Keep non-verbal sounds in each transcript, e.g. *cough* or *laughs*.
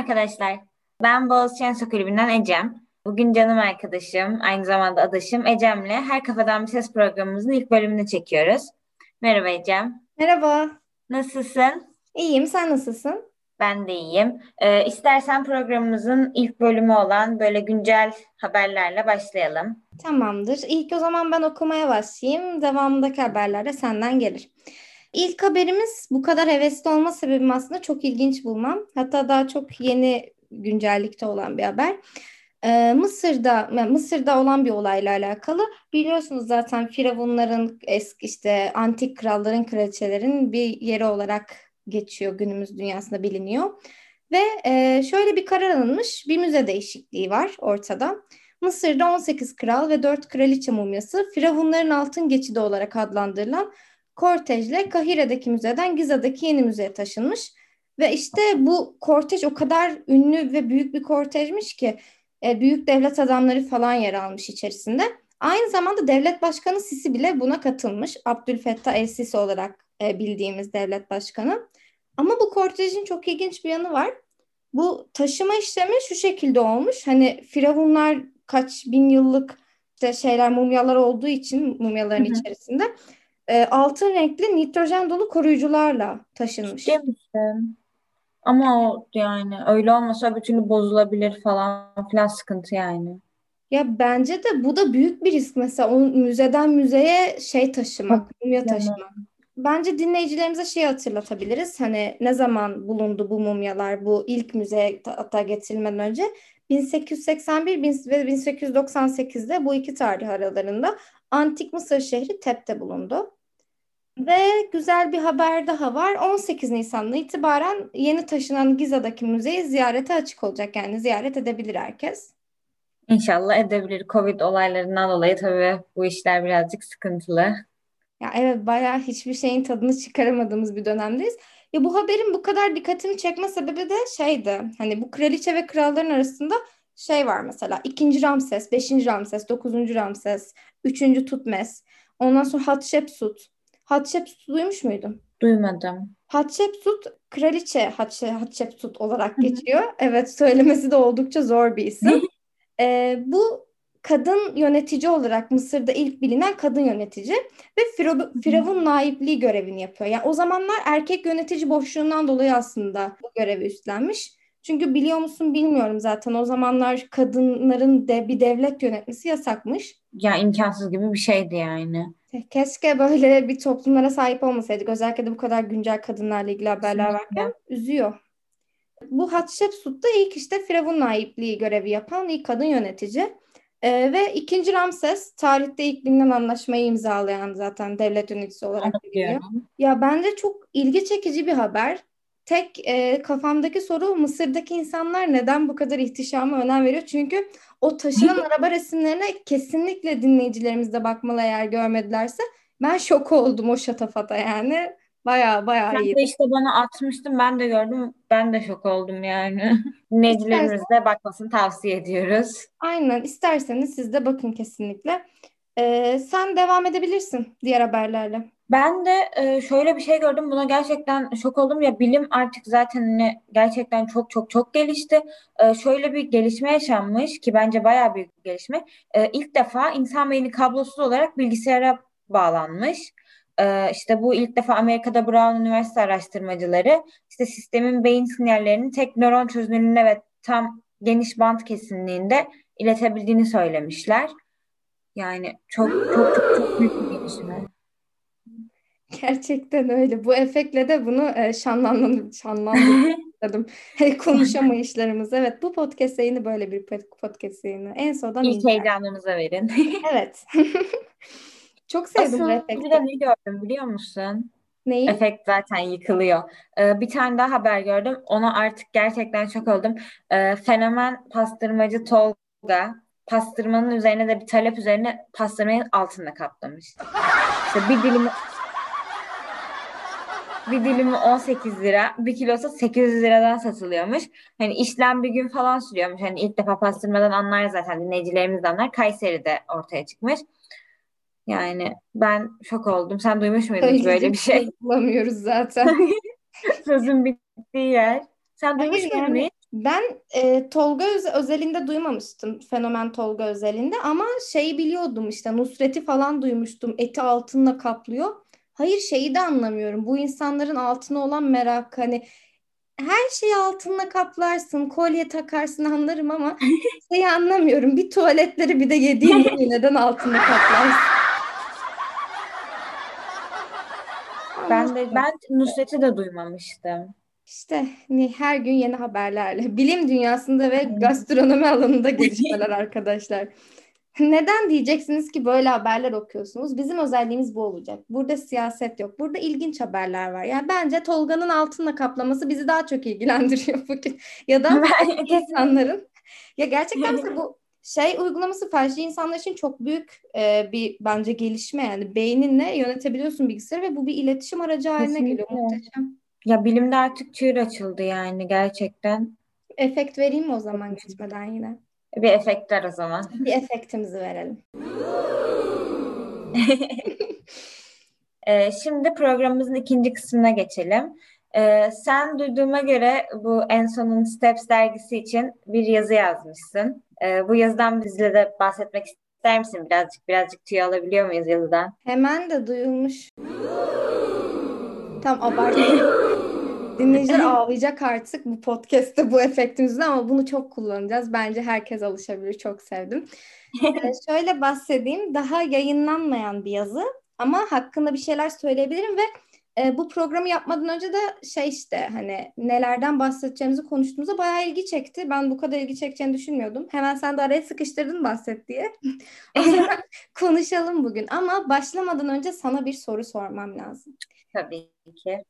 arkadaşlar. Ben Boğaziçi Enso Kulübü'nden Ecem. Bugün canım arkadaşım, aynı zamanda adaşım Ecem'le Her Kafadan Bir Ses programımızın ilk bölümünü çekiyoruz. Merhaba Ecem. Merhaba. Nasılsın? İyiyim, sen nasılsın? Ben de iyiyim. Ee, istersen programımızın ilk bölümü olan böyle güncel haberlerle başlayalım. Tamamdır. İlk o zaman ben okumaya başlayayım. Devamındaki haberler de senden gelir. İlk haberimiz bu kadar hevesli olma sebebim aslında çok ilginç bulmam. Hatta daha çok yeni güncellikte olan bir haber. Ee, Mısır'da Mısır'da olan bir olayla alakalı biliyorsunuz zaten firavunların eski işte antik kralların kraliçelerin bir yeri olarak geçiyor günümüz dünyasında biliniyor. Ve e, şöyle bir karar alınmış bir müze değişikliği var ortada. Mısır'da 18 kral ve 4 kraliçe mumyası Firavunların altın geçidi olarak adlandırılan kortejle Kahire'deki müzeden Giza'daki yeni müzeye taşınmış. Ve işte bu kortej o kadar ünlü ve büyük bir kortejmiş ki e, büyük devlet adamları falan yer almış içerisinde. Aynı zamanda devlet başkanı Sisi bile buna katılmış. Abdülfettah El Sisi olarak e, bildiğimiz devlet başkanı. Ama bu kortejin çok ilginç bir yanı var. Bu taşıma işlemi şu şekilde olmuş. Hani firavunlar kaç bin yıllık işte şeyler mumyalar olduğu için mumyaların Hı-hı. içerisinde e, altın renkli nitrojen dolu koruyucularla taşınmış. Ciddi misin? Ama o yani öyle olmasa bir türlü bozulabilir falan filan sıkıntı yani. Ya bence de bu da büyük bir risk mesela o müzeden müzeye şey taşımak, mumya taşımak. Bence dinleyicilerimize şey hatırlatabiliriz. Hani ne zaman bulundu bu mumyalar bu ilk müzeye hatta getirilmeden önce 1881 ve 1898'de bu iki tarih aralarında Antik Mısır şehri Tep'te bulundu. Ve güzel bir haber daha var. 18 Nisan'dan itibaren yeni taşınan Giza'daki müzeyi ziyarete açık olacak. Yani ziyaret edebilir herkes. İnşallah edebilir. Covid olaylarından dolayı tabii bu işler birazcık sıkıntılı. Ya evet bayağı hiçbir şeyin tadını çıkaramadığımız bir dönemdeyiz. Ya bu haberin bu kadar dikkatimi çekme sebebi de şeydi. Hani bu kraliçe ve kralların arasında şey var mesela. 2. Ramses, 5. Ramses, 9. Ramses, 3. Tutmes. Ondan sonra Hatshepsut. Hatshepsut'u duymuş muydun? Duymadım. Hatshepsut kraliçe Hatshepsut olarak geçiyor. Evet söylemesi de oldukça zor bir isim. ee, bu kadın yönetici olarak Mısır'da ilk bilinen kadın yönetici ve Firavun, Firavun naipliği görevini yapıyor. Yani o zamanlar erkek yönetici boşluğundan dolayı aslında bu görevi üstlenmiş. Çünkü biliyor musun bilmiyorum zaten o zamanlar kadınların de bir devlet yönetmesi yasakmış. Ya imkansız gibi bir şeydi yani. Keşke böyle *laughs* bir toplumlara sahip olmasaydık. Özellikle de bu kadar güncel kadınlarla ilgili haberler varken üzüyor. Bu Hatshepsut da ilk işte Firavun naipliği görevi yapan ilk kadın yönetici. Ee, ve ikinci Ramses tarihte ilk bilinen anlaşmayı imzalayan zaten devlet yöneticisi olarak biliniyor. Ya bence çok ilgi çekici bir haber. Tek e, kafamdaki soru Mısır'daki insanlar neden bu kadar ihtişama önem veriyor? Çünkü o taşınan araba resimlerine kesinlikle dinleyicilerimiz de bakmalı eğer görmedilerse. Ben şok oldum o şatafata yani. Baya baya iyi. Sen de işte bana atmıştın ben de gördüm. Ben de şok oldum yani. *laughs* Dinleyicilerimiz de bakmasını tavsiye ediyoruz. Aynen isterseniz siz de bakın kesinlikle. Ee, sen devam edebilirsin diğer haberlerle. Ben de e, şöyle bir şey gördüm. Buna gerçekten şok oldum. Ya bilim artık zaten hani gerçekten çok çok çok gelişti. E, şöyle bir gelişme yaşanmış ki bence bayağı bir gelişme. E, ilk defa insan beyni kablosuz olarak bilgisayara bağlanmış. E, işte bu ilk defa Amerika'da Brown Üniversitesi araştırmacıları işte sistemin beyin sinyallerini tek nöron çözünürlüğüne ve tam geniş bant kesinliğinde iletebildiğini söylemişler. Yani çok çok çok, çok büyük bir gelişme. Gerçekten öyle. Bu efektle de bunu e, şanlandırdım. hani *laughs* konuşamayışlarımız. Evet bu podcast yayını böyle bir podcast yayını. En sondan İlk heyecanımıza verin. *laughs* evet. *laughs* Çok sevdim Asıl bu efekti. bir de ne gördüm biliyor musun? Neyi? Efekt zaten yıkılıyor. Ee, bir tane daha haber gördüm. Ona artık gerçekten çok oldum. Ee, fenomen pastırmacı Tolga pastırmanın üzerine de bir talep üzerine pastırmayı altında kaplamış. İşte bir dilim bir dilimi 18 lira, bir kilosu 800 liradan satılıyormuş. Hani işlem bir gün falan sürüyormuş. Hani ilk defa pastırmadan anlar zaten dinleyicilerimiz de anlar. Kayseri'de ortaya çıkmış. Yani ben şok oldum. Sen duymuş muydun hiç böyle bir şey? Bulamıyoruz zaten. *laughs* Sözün bittiği yer. Sen duymuş muydun yani, Ben e, Tolga Öz özelinde duymamıştım. Fenomen Tolga özelinde ama şeyi biliyordum işte Nusret'i falan duymuştum. Eti altınla kaplıyor. Hayır şeyi de anlamıyorum. Bu insanların altına olan merak hani her şeyi altınla kaplarsın, kolye takarsın anlarım ama *laughs* şeyi anlamıyorum. Bir tuvaletleri bir de yediğin *laughs* neden altınla kaplarsın? Ben de ben Nusret'i de duymamıştım. İşte her gün yeni haberlerle. Bilim dünyasında ve gastronomi alanında *laughs* gelişmeler arkadaşlar. Neden diyeceksiniz ki böyle haberler okuyorsunuz? Bizim özelliğimiz bu olacak. Burada siyaset yok. Burada ilginç haberler var. Yani bence Tolga'nın altınla kaplaması bizi daha çok ilgilendiriyor bugün. Ya da *laughs* *laughs* insanların. Ya gerçekten mesela bu şey uygulaması felçli insanlar için çok büyük e, bir bence gelişme yani beyninle yönetebiliyorsun bilgisayarı ve bu bir iletişim aracı haline Kesinlikle. geliyor muhteşem. Ya bilimde artık çığır açıldı yani gerçekten. Efekt vereyim mi o zaman geçmeden yine? Bir efektler o zaman. Bir efektimizi verelim. *laughs* Ee, şimdi programımızın ikinci kısmına geçelim. Ee, sen duyduğuma göre bu en sonun Steps dergisi için bir yazı yazmışsın. Ee, bu yazıdan bizle de bahsetmek ister misin birazcık? Birazcık tüy alabiliyor muyuz yazıdan? Hemen de duyulmuş. Tam abartılı. *laughs* Dinleyiciler ağlayacak artık bu podcast'te bu efektimizden ama bunu çok kullanacağız. Bence herkes alışabilir. Çok sevdim. *laughs* ee, şöyle bahsedeyim. Daha yayınlanmayan bir yazı ama hakkında bir şeyler söyleyebilirim ve e, bu programı yapmadan önce de şey işte hani nelerden bahsedeceğimizi konuştuğumuzda bayağı ilgi çekti. Ben bu kadar ilgi çekeceğini düşünmüyordum. Hemen sen de araya sıkıştırdın bahset diye. *laughs* o zaman konuşalım bugün. Ama başlamadan önce sana bir soru sormam lazım. Tabii ki.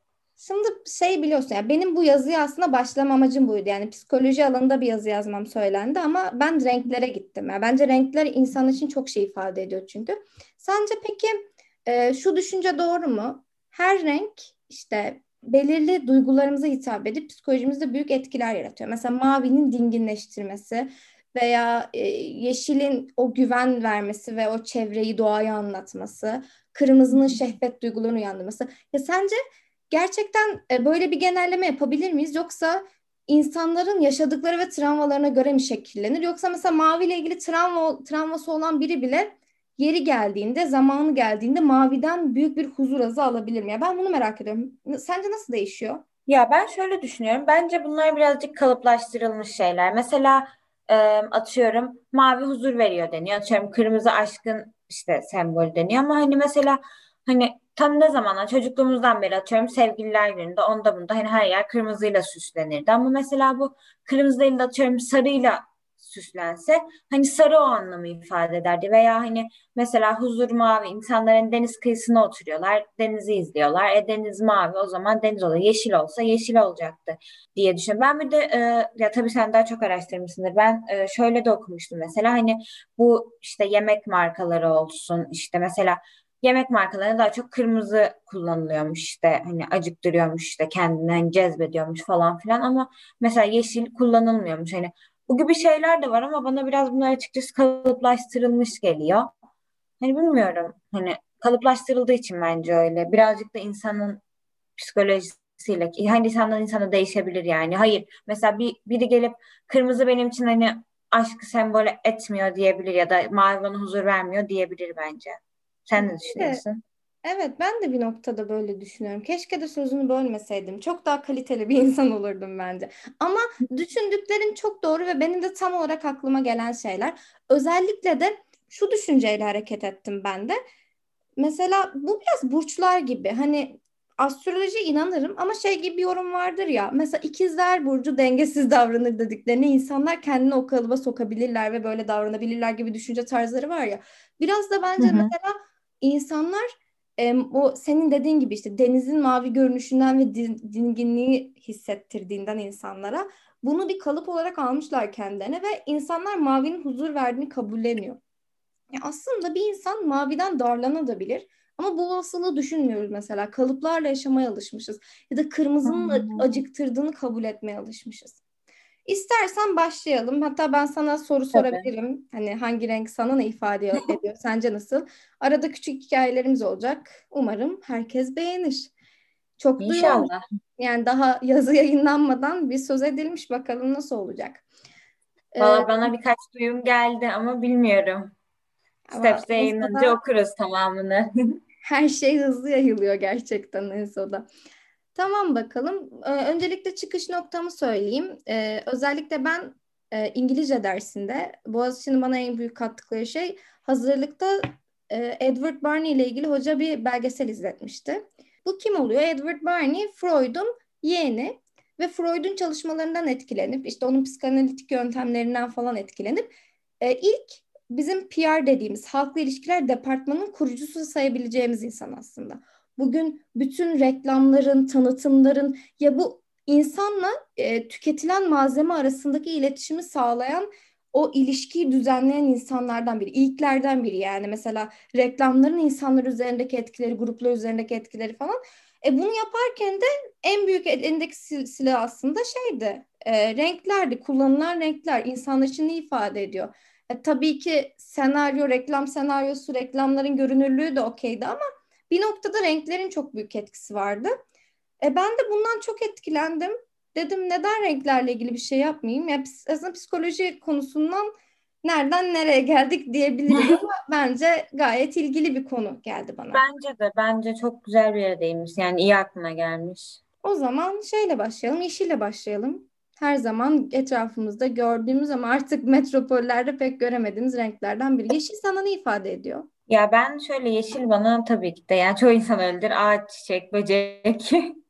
Şimdi şey biliyorsun ya benim bu yazıya aslında başlama amacım buydu. Yani psikoloji alanında bir yazı yazmam söylendi ama ben renklere gittim. Yani bence renkler insan için çok şey ifade ediyor çünkü. Sence peki e, şu düşünce doğru mu? Her renk işte belirli duygularımıza hitap edip psikolojimizde büyük etkiler yaratıyor. Mesela mavinin dinginleştirmesi veya e, yeşilin o güven vermesi ve o çevreyi, doğayı anlatması, kırmızının şehvet duygularını uyandırması. Ya sence gerçekten e, böyle bir genelleme yapabilir miyiz? Yoksa insanların yaşadıkları ve travmalarına göre mi şekillenir? Yoksa mesela mavi ile ilgili travma travması olan biri bile yeri geldiğinde, zamanı geldiğinde maviden büyük bir huzur azı alabilir mi? Ya ben bunu merak ediyorum. Sence nasıl değişiyor? Ya ben şöyle düşünüyorum. Bence bunlar birazcık kalıplaştırılmış şeyler. Mesela e, atıyorum mavi huzur veriyor deniyor. Atıyorum kırmızı aşkın işte sembolü deniyor ama hani mesela hani tam ne zamanlar çocukluğumuzdan beri atıyorum. Sevgililer gününde onda bunda hani her yer kırmızıyla süslenirdi. Ama mesela bu kırmızı değil de atıyorum sarıyla süslense hani sarı o anlamı ifade ederdi. Veya hani mesela huzur mavi insanlar hani deniz kıyısına oturuyorlar denizi izliyorlar. E deniz mavi o zaman deniz oluyor. Yeşil olsa yeşil olacaktı diye düşünüyorum. Ben bir de e, ya tabii sen daha çok araştırmışsındır. Ben e, şöyle de okumuştum mesela hani bu işte yemek markaları olsun işte mesela yemek markalarında daha çok kırmızı kullanılıyormuş işte hani acıktırıyormuş işte kendini hani cezbediyormuş falan filan ama mesela yeşil kullanılmıyormuş hani bu gibi şeyler de var ama bana biraz bunlar açıkçası kalıplaştırılmış geliyor. Hani bilmiyorum hani kalıplaştırıldığı için bence öyle birazcık da insanın psikolojisiyle hani insandan insana değişebilir yani hayır mesela bir biri gelip kırmızı benim için hani aşkı sembol etmiyor diyebilir ya da mavi bana huzur vermiyor diyebilir bence. Sen ne düşünüyorsun? Evet, ben de bir noktada böyle düşünüyorum. Keşke de sözünü bölmeseydim. Çok daha kaliteli bir *laughs* insan olurdum bence. Ama düşündüklerin çok doğru ve benim de tam olarak aklıma gelen şeyler. Özellikle de şu düşünceyle hareket ettim ben de. Mesela bu biraz burçlar gibi. Hani astroloji inanırım ama şey gibi bir yorum vardır ya. Mesela ikizler burcu dengesiz *laughs* davranır dediklerini insanlar kendini o kalıba sokabilirler ve böyle davranabilirler gibi düşünce tarzları var ya. Biraz da bence hı hı. mesela insanlar e, o senin dediğin gibi işte denizin mavi görünüşünden ve dinginliği hissettirdiğinden insanlara bunu bir kalıp olarak almışlar kendilerine ve insanlar mavinin huzur verdiğini kabulleniyor. Ya aslında bir insan maviden darlanabilir ama bu olasılığı düşünmüyoruz mesela. Kalıplarla yaşamaya alışmışız ya da kırmızının acıktırdığını kabul etmeye alışmışız. İstersen başlayalım. Hatta ben sana soru sorabilirim. Hani hangi renk sana ne ifade *laughs* ediyor? Sence nasıl? Arada küçük hikayelerimiz olacak. Umarım herkes beğenir. Çok İnşallah. Yani daha yazı yayınlanmadan bir söz edilmiş. Bakalım nasıl olacak. Valla Ee, bana birkaç duyum geldi ama bilmiyorum. ama Steps'te yayınlanınca okuruz tamamını. *laughs* her şey hızlı yayılıyor gerçekten Enso'da. Tamam bakalım. Ee, öncelikle çıkış noktamı söyleyeyim. Ee, özellikle ben e, İngilizce dersinde Boğaziçi'nin bana en büyük kattıkları şey hazırlıkta e, Edward Barney ile ilgili hoca bir belgesel izletmişti. Bu kim oluyor? Edward Barney, Freud'un yeğeni ve Freud'un çalışmalarından etkilenip işte onun psikanalitik yöntemlerinden falan etkilenip e, ilk bizim PR dediğimiz halkla ilişkiler departmanının kurucusu sayabileceğimiz insan aslında. Bugün bütün reklamların, tanıtımların ya bu insanla e, tüketilen malzeme arasındaki iletişimi sağlayan o ilişkiyi düzenleyen insanlardan biri. İlklerden biri yani mesela reklamların insanlar üzerindeki etkileri, gruplar üzerindeki etkileri falan. E bunu yaparken de en büyük elindeki silah aslında şeydi, e, renklerdi, kullanılan renkler insanlar için ne ifade ediyor? E, tabii ki senaryo, reklam senaryosu, reklamların görünürlüğü de okeydi ama bir noktada renklerin çok büyük etkisi vardı. E, ben de bundan çok etkilendim. Dedim neden renklerle ilgili bir şey yapmayayım? Ya aslında psikoloji konusundan nereden nereye geldik diyebilirim *laughs* ama bence gayet ilgili bir konu geldi bana. Bence de bence çok güzel bir yere değinmiş. Yani iyi aklına gelmiş. O zaman şeyle başlayalım, yeşille başlayalım. Her zaman etrafımızda gördüğümüz ama artık *laughs* metropollerde pek göremediğimiz renklerden biri. Yeşil sana ne ifade ediyor? Ya ben şöyle yeşil bana tabii ki de yani çoğu insan öyledir. Ağaç, çiçek, böcek. *laughs*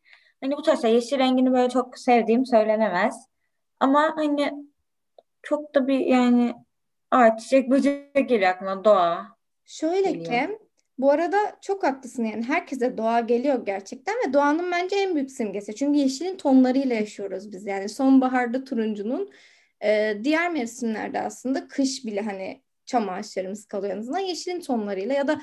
Hani bu taşla yeşil rengini böyle çok sevdiğim söylenemez. Ama hani çok da bir yani ağaç, çiçek, böcek geliyor aklıma doğa Şöyle geliyor. ki bu arada çok haklısın yani herkese doğa geliyor gerçekten ve doğanın bence en büyük simgesi. Çünkü yeşilin tonlarıyla yaşıyoruz biz yani sonbaharda turuncunun e, diğer mevsimlerde aslında kış bile hani çam ağaçlarımız kalıyor en azından yeşilin tonlarıyla ya da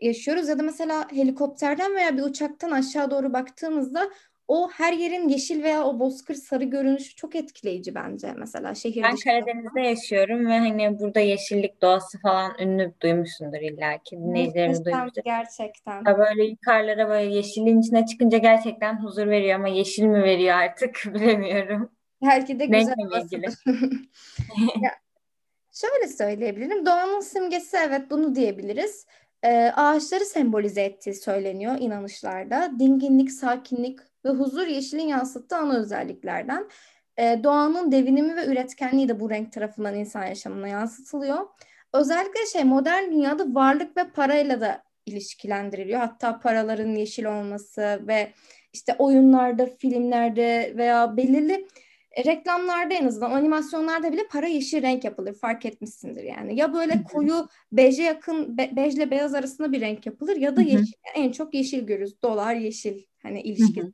yaşıyoruz ya da mesela helikopterden veya bir uçaktan aşağı doğru baktığımızda o her yerin yeşil veya o bozkır sarı görünüşü çok etkileyici bence mesela şehir Ben dışında. Karadeniz'de yaşıyorum ve hani burada yeşillik doğası falan ünlü duymuşsundur illa ki. Dinleyicilerimiz duymuştur. gerçekten. Ha böyle yukarılara böyle yeşilin içine çıkınca gerçekten huzur veriyor ama yeşil mi veriyor artık *laughs* bilemiyorum. Belki de güzel ilgili. *laughs* Ya, şöyle söyleyebilirim. Doğanın simgesi evet bunu diyebiliriz. Ee, ağaçları sembolize ettiği söyleniyor inanışlarda. Dinginlik, sakinlik ve huzur yeşilin yansıttığı ana özelliklerden. Ee, doğanın devinimi ve üretkenliği de bu renk tarafından insan yaşamına yansıtılıyor. Özellikle şey modern dünyada varlık ve parayla da ilişkilendiriliyor. Hatta paraların yeşil olması ve işte oyunlarda, filmlerde veya belirli e, reklamlarda en azından animasyonlarda bile para yeşil renk yapılır. Fark etmişsindir yani. Ya böyle koyu beje yakın be, bejle beyaz arasında bir renk yapılır ya da yeşil en çok yeşil görürüz. Dolar yeşil hani ilişkisi.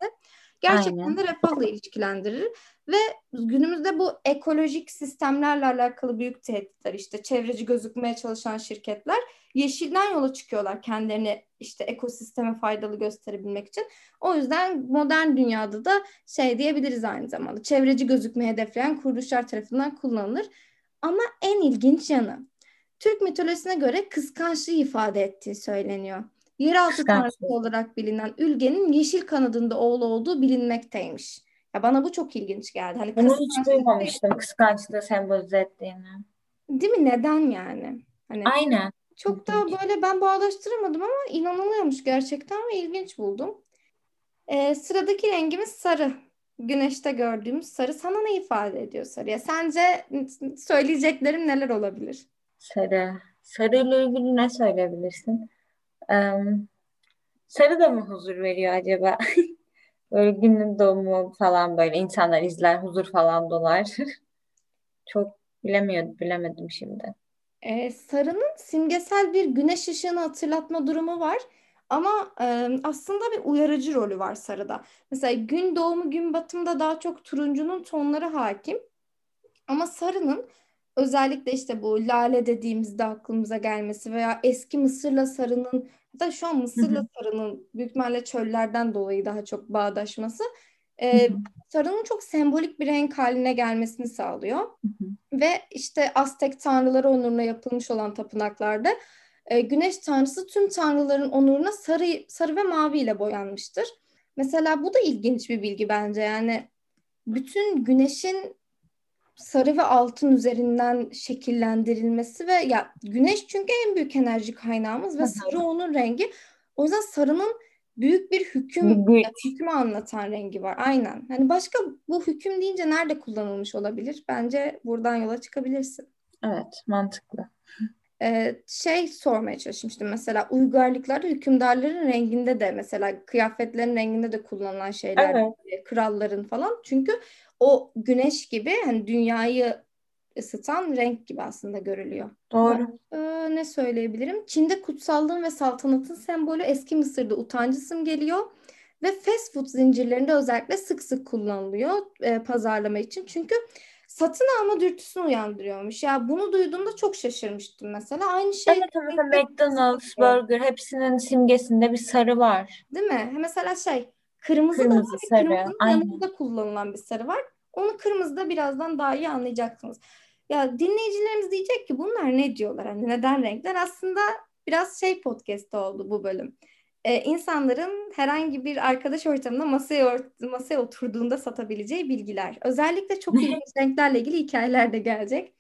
Gerçekten Aynen. de refahla ilişkilendirir ve günümüzde bu ekolojik sistemlerle alakalı büyük tehditler işte çevreci gözükmeye çalışan şirketler yeşilden yola çıkıyorlar kendilerini işte ekosisteme faydalı gösterebilmek için. O yüzden modern dünyada da şey diyebiliriz aynı zamanda çevreci gözükmeyi hedefleyen kuruluşlar tarafından kullanılır. Ama en ilginç yanı Türk mitolojisine göre kıskançlığı ifade ettiği söyleniyor. Yeraltı tanrısı olarak bilinen Ülge'nin yeşil kanadında oğlu olduğu bilinmekteymiş. Ya bana bu çok ilginç geldi. Hani Bunu hiç duymamıştım *laughs* kıskançlığı sembolize ettiğini. değil mi? Neden yani? Hani Aynen. Çok da böyle ben bağdaştıramadım ama inanılıyormuş gerçekten ve ilginç buldum. Ee, sıradaki rengimiz sarı. Güneşte gördüğümüz sarı. Sana ne ifade ediyor sarı? Ya sence söyleyeceklerim neler olabilir? Sarı. Sarı ile ilgili ne söyleyebilirsin? Em, sarı da mı huzur veriyor acaba? *laughs* Böyle günün doğumu falan böyle insanlar izler, huzur falan dolar. *laughs* Çok bilemiyorum, bilemedim şimdi. Ee, sarının simgesel bir güneş ışığını hatırlatma durumu var. Ama e, aslında bir uyarıcı rolü var sarıda. Mesela gün doğumu, gün batımında daha çok turuncunun tonları hakim. Ama sarının özellikle işte bu lale dediğimizde aklımıza gelmesi veya eski Mısır'la sarının hatta şu an Mısır'la sarının büyük ihtimalle çöllerden dolayı daha çok bağdaşması e, sarının çok sembolik bir renk haline gelmesini sağlıyor. Hı hı. Ve işte Aztek tanrıları onuruna yapılmış olan tapınaklarda e, güneş tanrısı tüm tanrıların onuruna sarı sarı ve mavi ile boyanmıştır. Mesela bu da ilginç bir bilgi bence. Yani bütün güneşin sarı ve altın üzerinden şekillendirilmesi ve ya güneş çünkü en büyük enerji kaynağımız ve sarı onun rengi. O yüzden sarının büyük bir hüküm, Büyük. hükmü anlatan rengi var. Aynen. Hani başka bu hüküm deyince nerede kullanılmış olabilir? Bence buradan yola çıkabilirsin. Evet, mantıklı. Ee, şey sormaya çalışmıştım mesela uygarlıklarda hükümdarların renginde de mesela kıyafetlerin renginde de kullanılan şeyler Evet. e, kralların falan çünkü o güneş gibi hani dünyayı ısıtan renk gibi aslında görülüyor. Doğru. Ee, ne söyleyebilirim? Çin'de kutsallığın ve saltanatın sembolü eski Mısır'da utancı simgeliyor ve fast food zincirlerinde özellikle sık sık kullanılıyor e, pazarlama için. Çünkü satın alma dürtüsünü uyandırıyormuş. Ya bunu duyduğumda çok şaşırmıştım mesela. Aynı şey Evet, mesela McDonald's, Burger hepsinin simgesinde bir sarı var. değil mi? Mesela şey kırmızı, Kırmızı, da var. sarı, Kırmızının aynen. yanında kullanılan bir sarı var. Onu kırmızıda birazdan daha iyi anlayacaksınız. Ya dinleyicilerimiz diyecek ki bunlar ne diyorlar? Hani neden renkler? Aslında biraz şey podcast oldu bu bölüm. Ee, insanların herhangi bir arkadaş ortamında masaya, masaya oturduğunda satabileceği bilgiler. Özellikle çok *laughs* ilginç renklerle ilgili hikayeler de gelecek.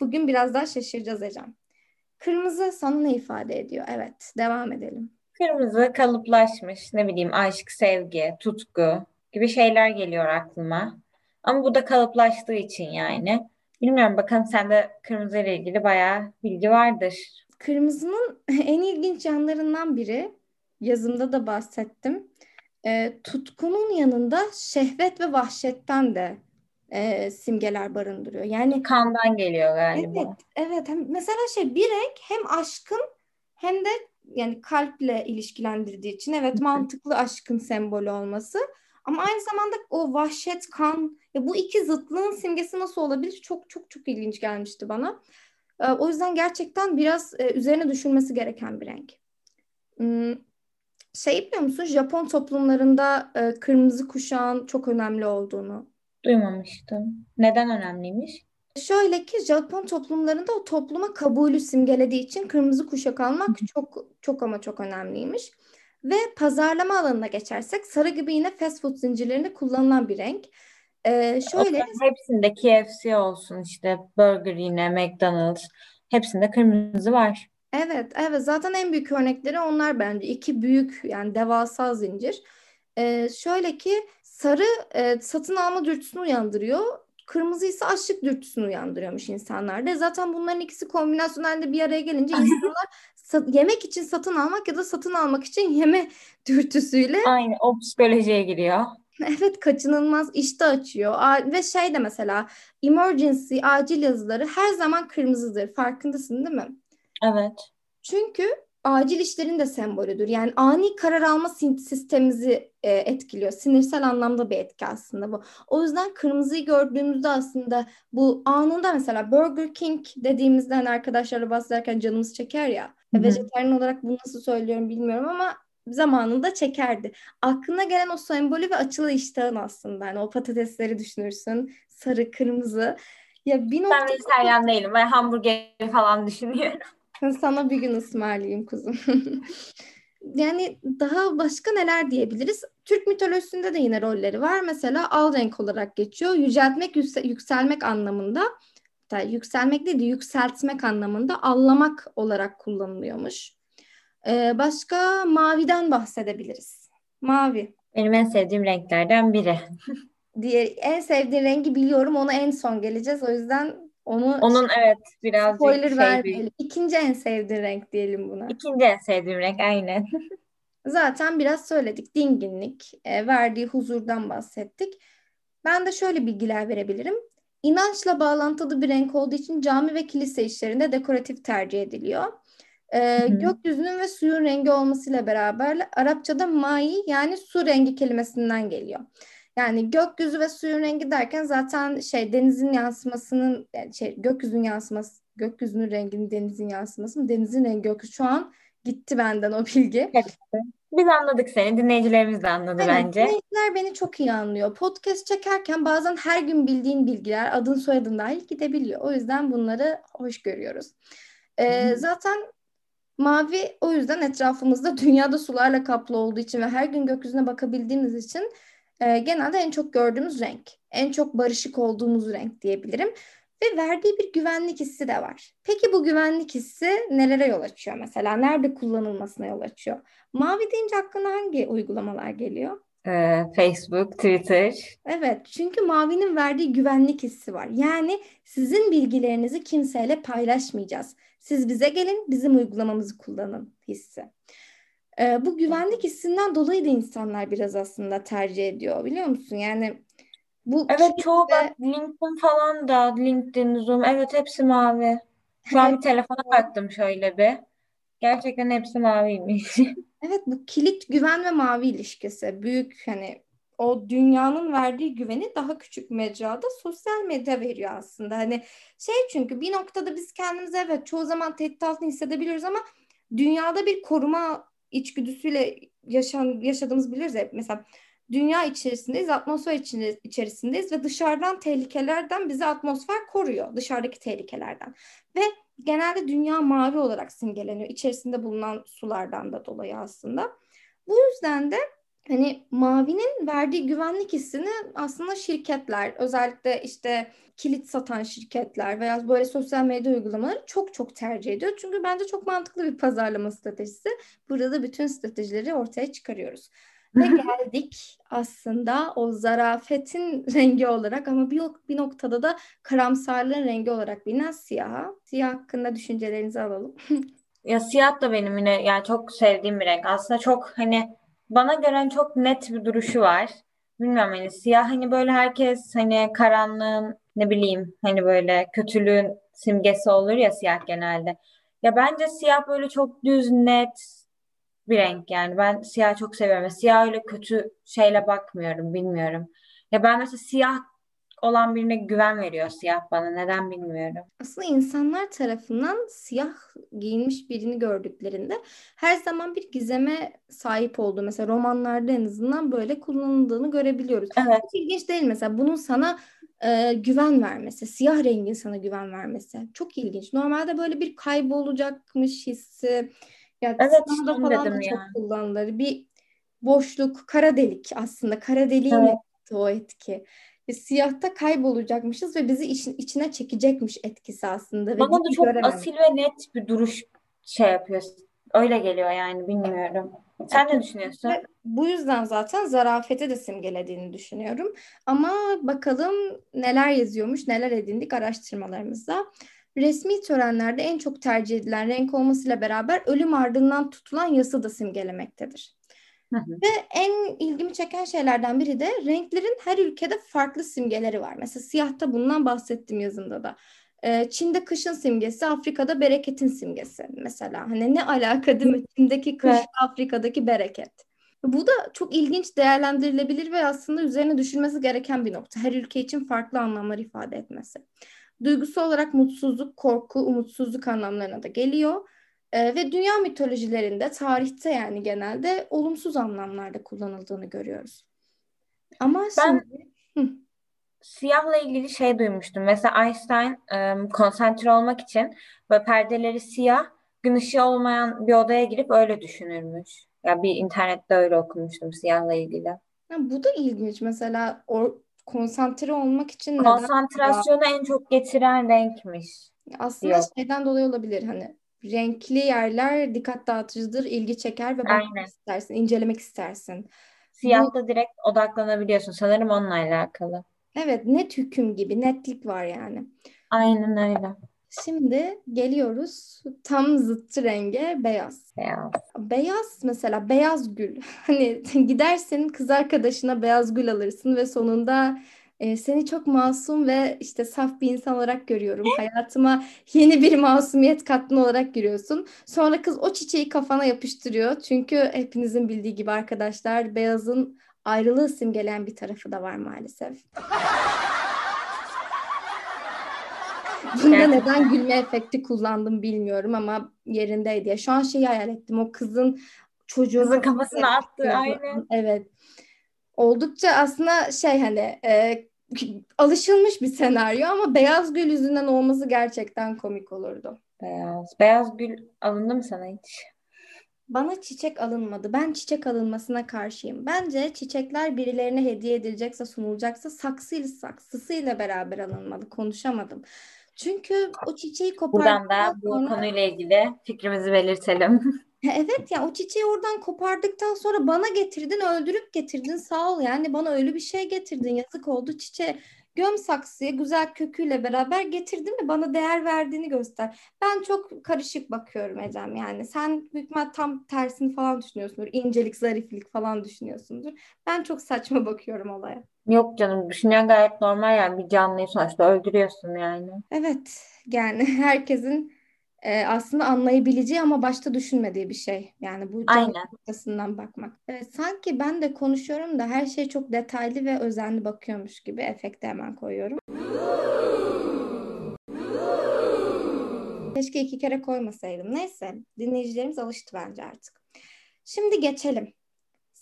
Bugün biraz daha şaşıracağız Ecem. Kırmızı sana ne ifade ediyor? Evet, devam edelim. Kırmızı kalıplaşmış, ne bileyim aşk, sevgi, tutku gibi şeyler geliyor aklıma. Ama bu da kalıplaştığı için yani. Bilmiyorum bakalım sende kırmızı ile ilgili bayağı bilgi vardır. Kırmızının *laughs* en ilginç yanlarından biri, yazımda da bahsettim. E, tutkunun yanında şehvet ve vahşetten de e, simgeler barındırıyor. Yani Kandan geliyor evet, galiba. evet. Hem, mesela şey bir renk hem aşkın hem de yani kalple ilişkilendirdiği için evet mantıklı aşkın sembolü olması. Ama aynı zamanda o vahşet, kan, ya bu iki zıtlığın simgesi nasıl olabilir? Çok çok çok ilginç gelmişti bana. E, o yüzden gerçekten biraz e, üzerine düşünmesi gereken bir renk. Hmm, Şey biliyor musun? Japon toplumlarında e, kırmızı kuşağın çok önemli olduğunu. Duymamıştım. Neden önemliymiş? Şöyle ki Japon toplumlarında o topluma kabulü simgelediği için kırmızı kuşak almak çok çok ama çok önemliymiş. Ve pazarlama alanına geçersek sarı gibi yine fast food zincirlerinde kullanılan bir renk. Ee, şöyle Onların hepsinde KFC olsun işte Burger yine McDonald's hepsinde kırmızı var. Evet, evet. Zaten en büyük örnekleri onlar bence. İki büyük yani devasa zincir. Ee, şöyle ki sarı e, satın alma dürtüsünü uyandırıyor. Kırmızı ise açlık dürtüsünü uyandırıyormuş insanlarda. Zaten bunların ikisi kombinasyonelde bir araya gelince *laughs* insanlar sa- yemek için satın almak ya da satın almak için yeme *laughs* dürtüsüyle Aynı o psikolojiye giriyor. *laughs* evet kaçınılmaz iştah açıyor. Ve şey de mesela emergency acil yazıları her zaman kırmızıdır. Farkındasın değil mi? Evet. Çünkü acil işlerin de sembolüdür. Yani ani karar alma sistemimizi e, etkiliyor. Sinirsel anlamda bir etki aslında bu. O yüzden kırmızıyı gördüğümüzde aslında bu anında mesela Burger King dediğimizde hani arkadaşlarla bahsederken canımız çeker ya. Hı hı. Vejetaryen olarak bunu nasıl söylüyorum bilmiyorum ama zamanında çekerdi. Aklına gelen o sembolü ve açılı iştahın aslında. Hani o patatesleri düşünürsün. Sarı, kırmızı. Ya bir Ben noktada vejetaryen değilim. Ben hamburger falan düşünüyorum. Sana bir gün ısmarlayayım kuzum. *laughs* Yani daha başka neler diyebiliriz? Türk mitolojisinde de yine rolleri var. Mesela al renk olarak geçiyor. Yüceltmek, yükse- yükselmek anlamında. Hatta yükselmek değil de yükseltmek anlamında allamak olarak kullanılıyormuş. Ee, başka maviden bahsedebiliriz. Mavi. Benim en sevdiğim renklerden biri. *laughs* Diye en sevdiğin rengi biliyorum. Ona en son geleceğiz. O yüzden onu Onun evet birazcık spoiler şey vermeyelim. İkinci en sevdiğin renk diyelim buna. ikinci en sevdiğim renk aynen. *laughs* Zaten biraz söyledik. Dinginlik, e, verdiği huzurdan bahsettik. Ben de şöyle bilgiler verebilirim. İnançla bağlantılı bir renk olduğu için cami ve kilise işlerinde dekoratif tercih ediliyor. E, hı. gökyüzünün ve suyun rengi olmasıyla beraber Arapçada mai yani su rengi kelimesinden geliyor. Yani gökyüzü ve suyun rengi derken zaten şey denizin yansımasının şey gökyüzünün yansıması gökyüzünün renginin denizin yansıması mı? Denizin rengi gökyüzü şu an gitti benden o bilgi. Biz anladık seni. Dinleyicilerimiz de anladı Aynen. bence. Dinleyiciler beni çok iyi anlıyor. Podcast çekerken bazen her gün bildiğin bilgiler adın soyadın dahil gidebiliyor. O yüzden bunları hoş görüyoruz. Ee, zaten Mavi o yüzden etrafımızda *laughs* dünyada sularla kaplı olduğu için ve her gün gökyüzüne bakabildiğimiz için e, genelde en çok gördüğümüz renk. En çok barışık olduğumuz renk diyebilirim. Ve verdiği bir güvenlik hissi de var. Peki bu güvenlik hissi nelere yol açıyor mesela? Nerede kullanılmasına yol açıyor? Mavi deyince aklına hangi uygulamalar geliyor? Ee, Facebook, Twitter. Evet, çünkü mavinin verdiği güvenlik hissi var. Yani sizin bilgilerinizi kimseyle paylaşmayacağız. Siz bize gelin, bizim uygulamamızı kullanın hissi. Ee, bu güvenlik hissinden dolayı da insanlar biraz aslında tercih ediyor biliyor musun? Yani bu Evet çoğu kimse- bak LinkedIn falan da LinkedIn, Zoom evet hepsi mavi. Şu an bir telefona baktım şöyle bir. Gerçekten hepsi maviymiş. *laughs* Evet bu kilit güven ve mavi ilişkisi büyük hani o dünyanın verdiği güveni daha küçük mecrada sosyal medya veriyor aslında. Hani şey çünkü bir noktada biz kendimizi evet çoğu zaman tehdit altında hissedebiliyoruz ama dünyada bir koruma içgüdüsüyle yaşan, yaşadığımızı biliriz hep. Mesela dünya içerisindeyiz, atmosfer içerisindeyiz ve dışarıdan tehlikelerden bizi atmosfer koruyor. Dışarıdaki tehlikelerden. Ve genelde dünya mavi olarak simgeleniyor. İçerisinde bulunan sulardan da dolayı aslında. Bu yüzden de hani mavinin verdiği güvenlik hissini aslında şirketler, özellikle işte kilit satan şirketler veya böyle sosyal medya uygulamaları çok çok tercih ediyor. Çünkü bence çok mantıklı bir pazarlama stratejisi. Burada bütün stratejileri ortaya çıkarıyoruz. Ve geldik aslında o zarafetin *laughs* rengi olarak ama bir, bir noktada da karamsarlığın rengi olarak bilinen siyaha. Siyah hakkında düşüncelerinizi alalım. *laughs* Ya siyah da benim yine yani çok sevdiğim bir renk. Aslında çok hani bana göre çok net bir duruşu var. Bilmiyorum hani siyah hani böyle herkes hani karanlığın ne bileyim hani böyle kötülüğün simgesi olur ya siyah genelde. Ya bence siyah böyle çok düz net bir renk yani. Ben siyah çok seviyorum. Siyah öyle kötü şeyle bakmıyorum bilmiyorum. Ya ben mesela siyah olan birine güven veriyor siyah bana. Neden bilmiyorum. Aslında insanlar tarafından siyah giyinmiş birini gördüklerinde her zaman bir gizeme sahip olduğu mesela romanlarda en azından böyle kullanıldığını görebiliyoruz. Evet. Çok ilginç değil mesela bunun sana e, güven vermesi, siyah rengin sana güven vermesi. Çok ilginç. Normalde böyle bir kaybolacakmış hissi. Ya Evet, sinemada falan da dedim çok kullanılır. Bir boşluk, kara delik aslında. Kara deliğin Evet. o etki. Ve siyahta kaybolacakmışız ve bizi için, içine çekecekmiş etkisi aslında. Ve Bana da çok görememek. asil ve net bir duruş şey yapıyor. Öyle geliyor yani bilmiyorum. Sen ne düşünüyorsun? Ve bu yüzden zaten zarafeti de simgelediğini düşünüyorum. Ama bakalım neler yazıyormuş, neler edindik araştırmalarımızda. Resmi törenlerde en çok tercih edilen renk olmasıyla beraber ölüm ardından tutulan yası da simgelemektedir. Hı hı. Ve en ilgimi çeken şeylerden biri de renklerin her ülkede farklı simgeleri var. Mesela siyahta bundan bahsettim yazımda da. Ee, Çin'de kışın simgesi, Afrika'da bereketin simgesi mesela. Hani ne alaka değil mi? Çin'deki kış, Evet. Afrika'daki bereket. Bu da çok ilginç değerlendirilebilir ve aslında üzerine düşünmesi gereken bir nokta. Her ülke için farklı anlamlar ifade etmesi. Duygusal olarak mutsuzluk, korku, umutsuzluk anlamlarına da geliyor. Ee, ve dünya mitolojilerinde, tarihte yani genelde olumsuz anlamlarda kullanıldığını görüyoruz. Ama Ben şimdi Hı, siyahla ilgili şey duymuştum. Mesela Einstein e, konsantre olmak için böyle perdeleri siyah, gün ışığı olmayan bir odaya girip öyle düşünürmüş. Ya bir internette öyle okumuştum siyahla ilgili. ha, bu da ilginç. Mesela o konsantre olmak için neden? Konsantrasyonu en çok getiren renkmiş. Aslında Yok. şeyden dolayı olabilir hani renkli yerler dikkat dağıtıcıdır, ilgi çeker ve bakmak istersin, incelemek istersin. Bu Siyahta direkt odaklanabiliyorsun. Sanırım onunla alakalı. evet net hüküm gibi netlik var yani. Aynen öyle. Şimdi geliyoruz tam zıttı renge beyaz. Beyaz. Beyaz mesela beyaz gül. *laughs* Hani gidersin kız arkadaşına beyaz gül alırsın ve sonunda e, seni çok masum ve işte saf bir insan olarak görüyorum. Hayatıma yeni bir masumiyet kattın olarak görüyorsun. Sonra kız o çiçeği kafana yapıştırıyor. Çünkü hepinizin bildiği gibi arkadaşlar beyazın ayrılığı simgeleyen bir tarafı da var maalesef. *laughs* Bunda Gerçekten. neden gülme efekti kullandım bilmiyorum ama yerindeydi. Ya şu an şeyi hayal ettim. O kızın çocuğuna Kızın kafasına attı. Aynen. Evet. Oldukça aslında şey hani e, alışılmış bir senaryo ama beyaz gül yüzünden olması gerçekten komik olurdu. Beyaz. Beyaz gül alındı mı sana hiç? Bana çiçek alınmadı. Ben çiçek alınmasına karşıyım. Bence çiçekler birilerine hediye edilecekse, sunulacaksa saksıyla saksısıyla beraber alınmalı. Konuşamadım. Çünkü o çiçeği Buradan da kopardıktan bu sonra konuyla ilgili fikrimizi belirtelim. *laughs* evet ya o çiçeği oradan kopardıktan sonra bana getirdin, öldürüp getirdin. Sağ ol yani bana öyle bir şey getirdin. Yazık oldu çiçeğe. Göm saksıya güzel köküyle beraber getirdin mi bana değer verdiğini göster. Ben çok karışık bakıyorum Ecem yani. Sen büyük tam tersini falan düşünüyorsundur. İncelik, zariflik falan düşünüyorsundur. Ben çok saçma bakıyorum olaya. Yok canım düşünen gayet normal yani bir canlıyı sonuçta öldürüyorsun yani. Evet yani *laughs* herkesin e, aslında anlayabileceği ama başta düşünmediği bir şey. Yani bu canlı Aynen. noktasından bakmak. Evet, sanki ben de konuşuyorum da her şey çok detaylı ve özenli bakıyormuş gibi efekte hemen koyuyorum. Keşke iki kere koymasaydım. Neyse dinleyicilerimiz alıştı bence artık. Şimdi geçelim.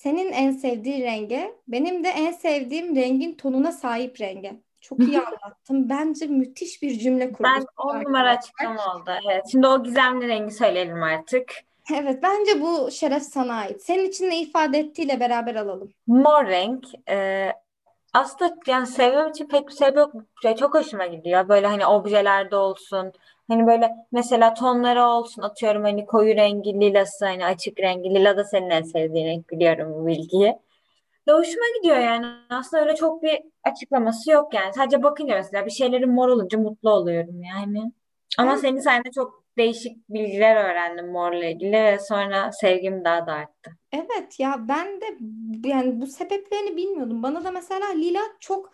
Senin en sevdiğin renge, benim de en sevdiğim rengin tonuna sahip renge. Çok iyi *laughs* anlattım. Bence müthiş bir cümle kurdum Ben on numara açıklama oldu. Evet. Şimdi o gizemli rengi söyleyelim artık. Evet, bence bu şeref sana ait. Senin için ne ifade ettiğiyle beraber alalım. Mor renk. e, aslında yani sevmem için pek bir sebep yok. Çok hoşuma gidiyor. Böyle hani objelerde olsun. Hani böyle mesela tonları olsun. Atıyorum hani koyu rengi lilası hani açık rengi. Lila da senin en sevdiğin renk biliyorum bu bilgiyi. Ve hoşuma gidiyor yani. Aslında öyle çok bir açıklaması yok yani. Sadece bakınca mesela bir şeylerin mor olunca mutlu oluyorum yani. Ama senin sayende çok değişik bilgiler öğrendim morla ilgili ve sonra sevgim daha da arttı. evet ya ben de yani bu sebeplerini bilmiyordum. Bana da mesela lila çok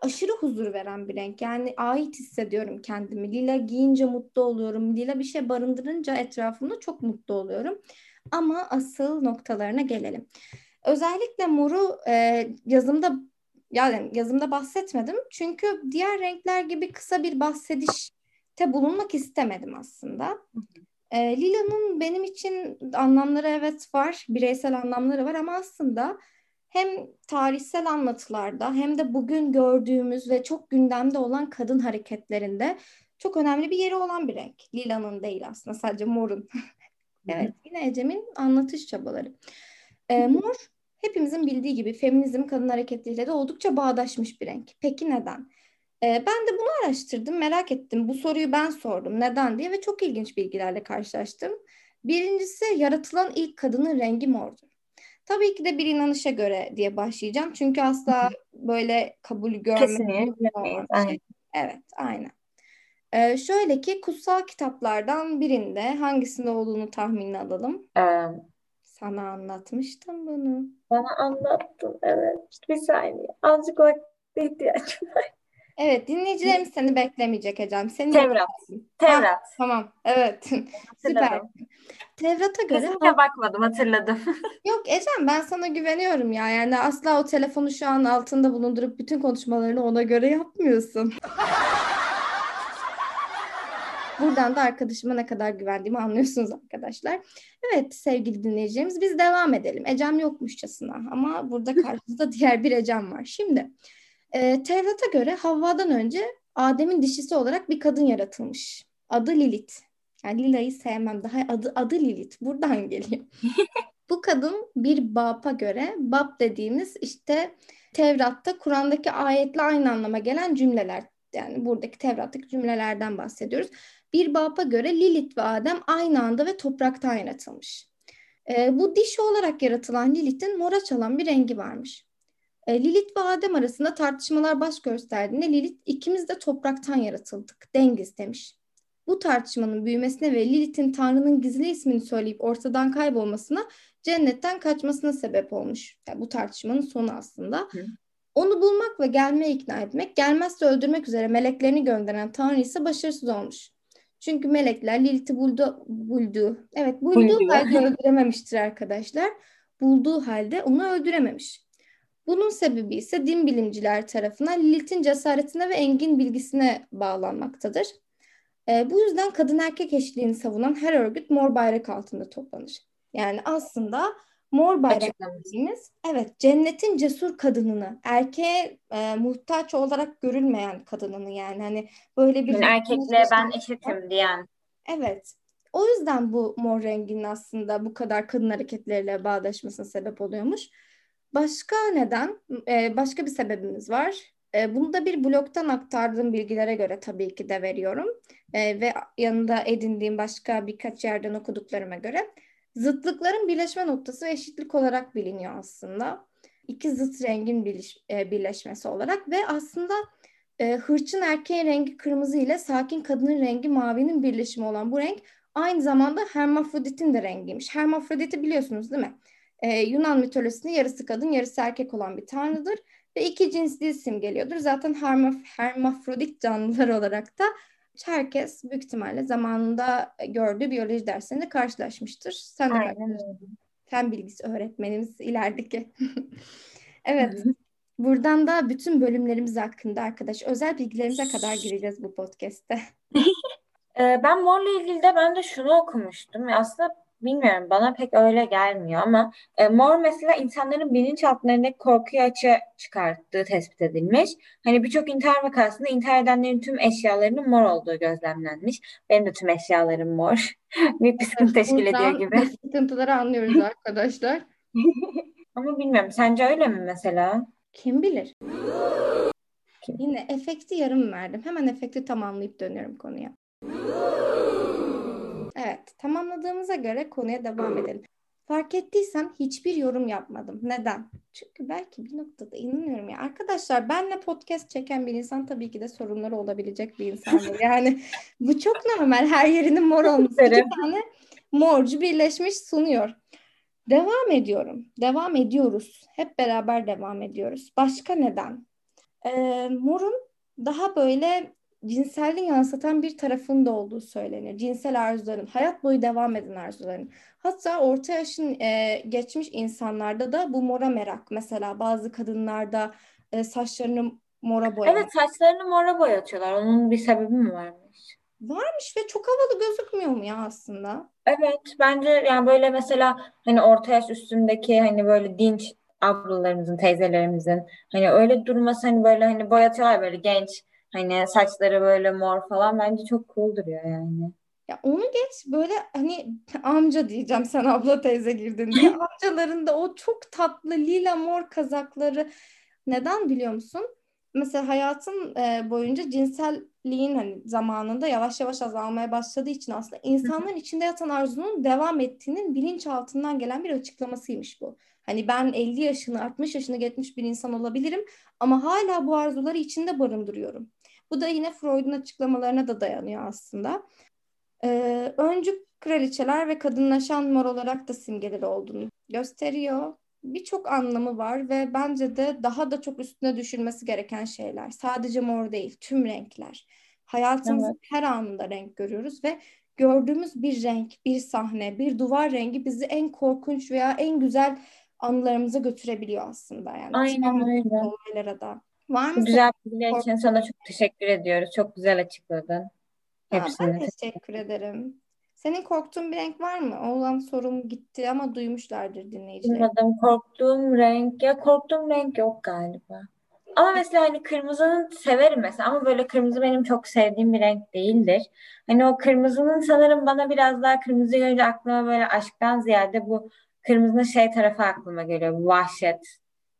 aşırı huzur veren bir renk. Yani ait hissediyorum kendimi. Lila giyince mutlu oluyorum. Lila bir şey barındırınca etrafımda çok mutlu oluyorum. Ama asıl noktalarına gelelim. Özellikle moru e, yazımda yani yazımda bahsetmedim. Çünkü diğer renkler gibi kısa bir bahsedişte bulunmak istemedim aslında. E, lilanın benim için anlamları evet var, bireysel anlamları var ama aslında hem tarihsel anlatılarda hem de bugün gördüğümüz ve çok gündemde olan kadın hareketlerinde çok önemli bir yeri olan bir renk. Lilanın değil aslında sadece morun. Evet, yine Ecem'in anlatış çabaları. E, mor hepimizin bildiği gibi feminizm kadın hareketleriyle de oldukça bağdaşmış bir renk. Peki neden? E, ben de bunu araştırdım, merak ettim. Bu soruyu ben sordum neden diye ve çok ilginç bilgilerle karşılaştım. Birincisi yaratılan ilk kadının rengi mordu. Tabii ki de bir inanışa göre diye başlayacağım. Çünkü asla böyle kabul bir şey. Evet, aynen. Ee, şöyle ki kutsal kitaplardan birinde hangisinde olduğunu tahminini alalım. Ee, Sana anlatmıştım bunu. bana anlattın evet. Bir saniye. Azıcık vakti ihtiyacım var. Evet, dinleyicilerimiz seni beklemeyecek Ecem. Seni Tevrat. yakalasın. Ha, Tevrat. tamam, evet. *laughs* Süper. Tevrat'a göre Kesinlikle bakmadım hatırladım. *laughs* yok Ecem ben sana güveniyorum ya. Yani asla o telefonu şu an altında bulundurup bütün konuşmalarını ona göre yapmıyorsun. *laughs* Buradan da arkadaşıma ne kadar güvendiğimi anlıyorsunuz arkadaşlar. Evet sevgili dinleyicilerimiz biz devam edelim. Ecem yokmuşçasına ama burada karşımızda diğer bir Ecem var. Şimdi e, Tevrat'a göre Havva'dan önce Adem'in dişisi olarak bir kadın yaratılmış. Adı Lilith. Yani Lila'yı sevmem daha adı, adı Lilith buradan *laughs* geliyor. Bu kadın bir Bab'a göre Bab dediğimiz işte Tevrat'ta Kur'an'daki ayetle aynı anlama gelen cümleler. Yani buradaki Tevrat'taki cümlelerden bahsediyoruz. Bir Bab'a göre Lilith ve Adem aynı anda ve topraktan yaratılmış. E, bu dişi olarak yaratılan Lilith'in mora çalan bir rengi varmış. E, Lilith ve Adem arasında tartışmalar baş gösterdiğinde Lilith ikimiz de topraktan yaratıldık, dengiz demiş. Bu tartışmanın büyümesine ve Lilith'in Tanrı'nın gizli ismini söyleyip ortadan kaybolmasına cennetten kaçmasına sebep olmuş. Yani bu tartışmanın sonu aslında. Hı. Onu bulmak ve gelmeye ikna etmek, gelmezse öldürmek üzere meleklerini gönderen Tanrı ise başarısız olmuş. Çünkü melekler Lilith'i buldu, buldu. Evet bulduğu Buldu. halde öldürememiştir arkadaşlar. Bulduğu halde onu öldürememiş. Bunun sebebi ise din bilimciler tarafından Lilith'in cesaretine ve engin bilgisine bağlanmaktadır. E, bu yüzden kadın erkek eşitliğini savunan her örgüt mor bayrak altında toplanır. Yani aslında mor bayrak dediğimiz evet cennetin cesur kadınını erkeğe e, muhtaç olarak görülmeyen kadınını yani hani böyle bir Yani erkekle ben eşitim diyen. Evet. O yüzden bu mor renginin aslında bu kadar kadın hareketleriyle bağdaşmasına sebep oluyormuş. Başka neden? Ee, başka bir sebebimiz var. Ee, bunu da bir blogdan aktardığım bilgilere göre tabii ki de veriyorum. Ee, ve yanında edindiğim başka birkaç yerden okuduklarıma göre zıtlıkların birleşme noktası ve eşitlik olarak biliniyor aslında. İki zıt rengin birleş, e, birleşmesi olarak ve aslında e, hırçın erkeğin rengi kırmızı ile sakin kadının rengi mavinin birleşimi olan bu renk aynı zamanda hermafroditin de rengiymiş. Hermafroditi biliyorsunuz değil mi? Ee, Yunan mitolojisinde yarısı kadın yarısı erkek olan bir tanrıdır ve iki cinsliği simgeliyordur. Zaten hermaf hermafrodit canlılar olarak da herkes büyük ihtimalle zamanında gördüğü biyoloji derslerinde karşılaşmıştır. Sen de karşılaştın. Fen bilgisi öğretmenimiz ilerideki. *laughs* evet. Buradan da bütün bölümlerimiz hakkında arkadaş özel bilgilerimize kadar gireceğiz bu podcast'te. *laughs* Ee, ben morla ilgili de ben de şunu okumuştum. Aslında bilmiyorum bana pek öyle gelmiyor ama e, mor mesela insanların bilinçaltlarındaki korkuyu açığa çıkarttığı tespit edilmiş. Hani birçok intihar vakasında intihar edenlerin tüm eşyalarının mor olduğu gözlemlenmiş. Benim de tüm eşyalarım mor. *laughs* bir sıkıntı teşkil ediyor gibi. *laughs* Sıkıntıları anlıyoruz arkadaşlar. *laughs* ama bilmiyorum sence öyle mi mesela? Kim bilir? Kim? Yine efekti yarım verdim. Hemen efekti tamamlayıp dönüyorum konuya. Evet, tamamladığımıza göre konuya devam edelim. Fark ettiysen hiçbir yorum yapmadım. Neden? Çünkü belki bir noktada inanıyorum ya. Arkadaşlar benle podcast çeken bir insan tabii ki de sorunları olabilecek bir insandır. *laughs* Yani bu çok normal. Her yerinin mor olması. İki tane morcu birleşmiş sunuyor. Devam ediyorum. Devam ediyoruz. Hep beraber devam ediyoruz. Başka neden? Ee, morun daha böyle cinselliği yansıtan bir tarafında olduğu söylenir. Cinsel arzuların, hayat boyu devam eden arzuların. Hatta orta yaşın e, geçmiş insanlarda da bu mora merak. Mesela bazı kadınlarda e, saçlarını mora boyamak. Evet saçlarını mora boyatıyorlar. Onun bir sebebi mi varmış? Varmış ve çok havalı gözükmüyor mu ya aslında? Evet bence yani böyle mesela hani orta yaş üstündeki hani böyle dinç ablalarımızın, teyzelerimizin hani öyle durması hani böyle hani boyatıyorlar böyle genç Hani saçları böyle mor falan bence çok cool duruyor yani. Ya onu geç böyle hani amca diyeceğim sen abla teyze girdin diye. *laughs* Amcaların da o çok tatlı lila mor kazakları neden biliyor musun? Mesela hayatın e, boyunca cinselliğin hani zamanında yavaş yavaş azalmaya başladığı için aslında insanların içinde yatan arzunun devam ettiğinin bilinçaltından gelen bir açıklamasıymış bu. Hani ben 50 yaşını 60 yaşını geçmiş bir insan olabilirim ama hala bu arzuları içinde barındırıyorum. Bu da yine Freud'un açıklamalarına da dayanıyor aslında. Ee, öncü kraliçeler ve kadınlaşan mor olarak da simgeleri olduğunu gösteriyor. Birçok anlamı var ve bence de daha da çok üstüne düşülmesi gereken şeyler. Sadece mor değil, tüm renkler. Hayatımızın evet. her anında renk görüyoruz ve gördüğümüz bir renk, bir sahne, bir duvar rengi bizi en korkunç veya en güzel anılarımıza götürebiliyor aslında yani. Aynen öyle. Olaylara da. Var mı? Güzel bilgiler için sana çok teşekkür ediyoruz. Çok güzel açıkladın. Hepsini. ben teşekkür ederim. Senin korktuğun bir renk var mı? Oğlan sorum gitti ama duymuşlardır dinleyiciler. Duymadım. Korktuğum renk. Ya korktuğum renk yok galiba. Ama mesela hani kırmızının severim mesela ama böyle kırmızı benim çok sevdiğim bir renk değildir. Hani o kırmızının sanırım bana biraz daha kırmızı görünce aklıma böyle aşktan ziyade bu kırmızının şey tarafı aklıma geliyor. Vahşet.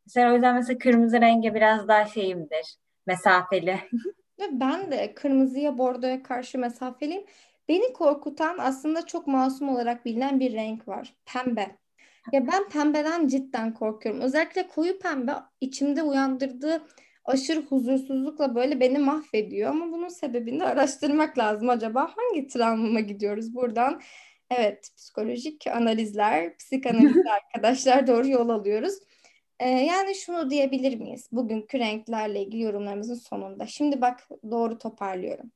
Mesela o yüzden mesela kırmızı renge biraz daha şeyimdir. Mesafeli. Ben de kırmızıya bordoya karşı mesafeliyim. Beni korkutan aslında çok masum olarak bilinen bir renk var. Pembe. Ya ben pembeden cidden korkuyorum. Özellikle koyu pembe içimde uyandırdığı aşırı huzursuzlukla böyle beni mahvediyor. Ama bunun sebebini araştırmak lazım. Acaba hangi travmama gidiyoruz buradan? Evet, psikolojik analizler, psikanalizler *laughs* arkadaşlar doğru yol alıyoruz. Ee, yani şunu diyebilir miyiz bugünkü renklerle ilgili yorumlarımızın sonunda? Şimdi bak doğru toparlıyorum.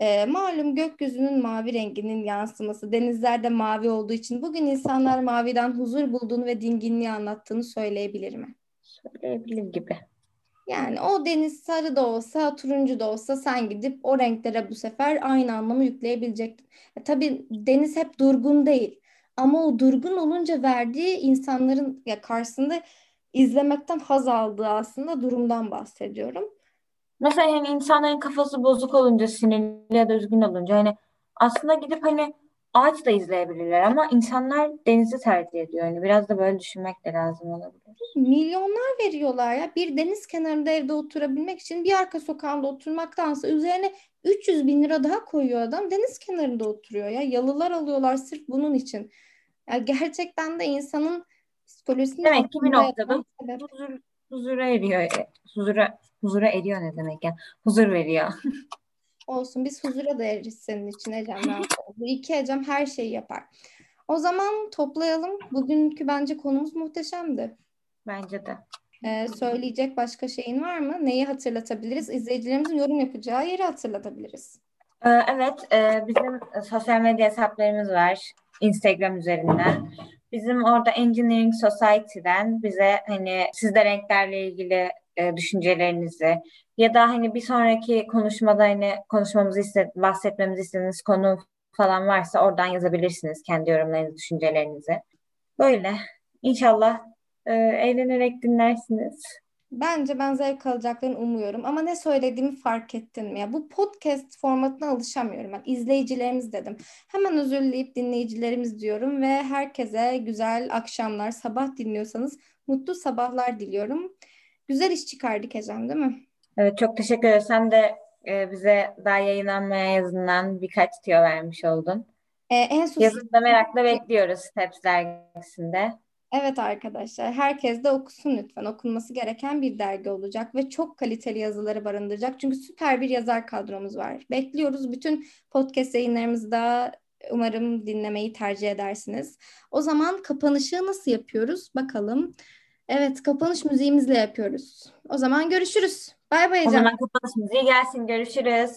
Ee, malum gökyüzünün mavi renginin yansıması, denizlerde mavi olduğu için bugün insanlar maviden huzur bulduğunu ve dinginliği anlattığını söyleyebilir mi? Söyleyebilir gibi. Yani o deniz sarı da olsa, turuncu da olsa sen gidip o renklere bu sefer aynı anlamı yükleyebilecektin. E, tabii deniz hep durgun değil. Ama o durgun olunca verdiği insanların ya karşısında izlemekten haz aldığı aslında durumdan bahsediyorum. Mesela yani insanların kafası bozuk olunca, sinirli ya da üzgün olunca hani aslında gidip hani ağaç da izleyebilirler ama insanlar denizi tercih ediyor. Yani biraz da böyle düşünmek de lazım olabilir. Milyonlar veriyorlar ya. Bir deniz kenarında evde oturabilmek için bir arka sokağında oturmaktansa üzerine 300 bin lira daha koyuyor adam. Deniz kenarında oturuyor ya. Yalılar alıyorlar sırf bunun için. Ya gerçekten de insanın psikolojisini Demek ki bir noktada huzur, huzura eriyor. Huzura, huzura eriyor ne demek ya? Huzur veriyor. *laughs* Olsun biz huzura da eririz senin için Ecem. Bu iki Ecem her şeyi yapar. O zaman toplayalım. Bugünkü bence konumuz muhteşemdi. Bence de. Ee, söyleyecek başka şeyin var mı? Neyi hatırlatabiliriz? İzleyicilerimizin yorum yapacağı yeri hatırlatabiliriz. Ee, Evet, e, bizim sosyal medya hesaplarımız var Instagram üzerinden. Bizim orada Engineering Society'den bize hani sizde renklerle ilgili e, düşüncelerinizi ya da hani bir sonraki konuşmada hani konuşmamızı iste, bahsetmemizi istediğiniz konu falan varsa oradan yazabilirsiniz kendi yorumlarınızı, düşüncelerinizi. Böyle. İnşallah e, eğlenerek dinlersiniz. Bence ben zevk alacaklarını umuyorum. Ama ne söylediğimi fark ettin mi? Ya bu podcast formatına alışamıyorum. Ben izleyicilerimiz dedim. Hemen özür dileyip dinleyicilerimiz diyorum ve herkese güzel akşamlar, sabah dinliyorsanız mutlu sabahlar diliyorum. Güzel iş çıkardık Ecem, değil mi? Evet, çok teşekkür ederim. Sen de e, bize daha yayınlanmaya yazından birkaç tüyo vermiş oldun. Ee, en sus Yazını da merakla bekliyoruz Steps dergisinde. Evet arkadaşlar, herkes de okusun lütfen. Okunması gereken bir dergi olacak ve çok kaliteli yazıları barındıracak. Çünkü süper bir yazar kadromuz var. Bekliyoruz. Bütün podcast yayınlarımızı da umarım dinlemeyi tercih edersiniz. O zaman kapanışı nasıl yapıyoruz? Bakalım. Evet, kapanış müziğimizle yapıyoruz. O zaman görüşürüz. Bay bay O zaman kapanış müziği gelsin. Görüşürüz.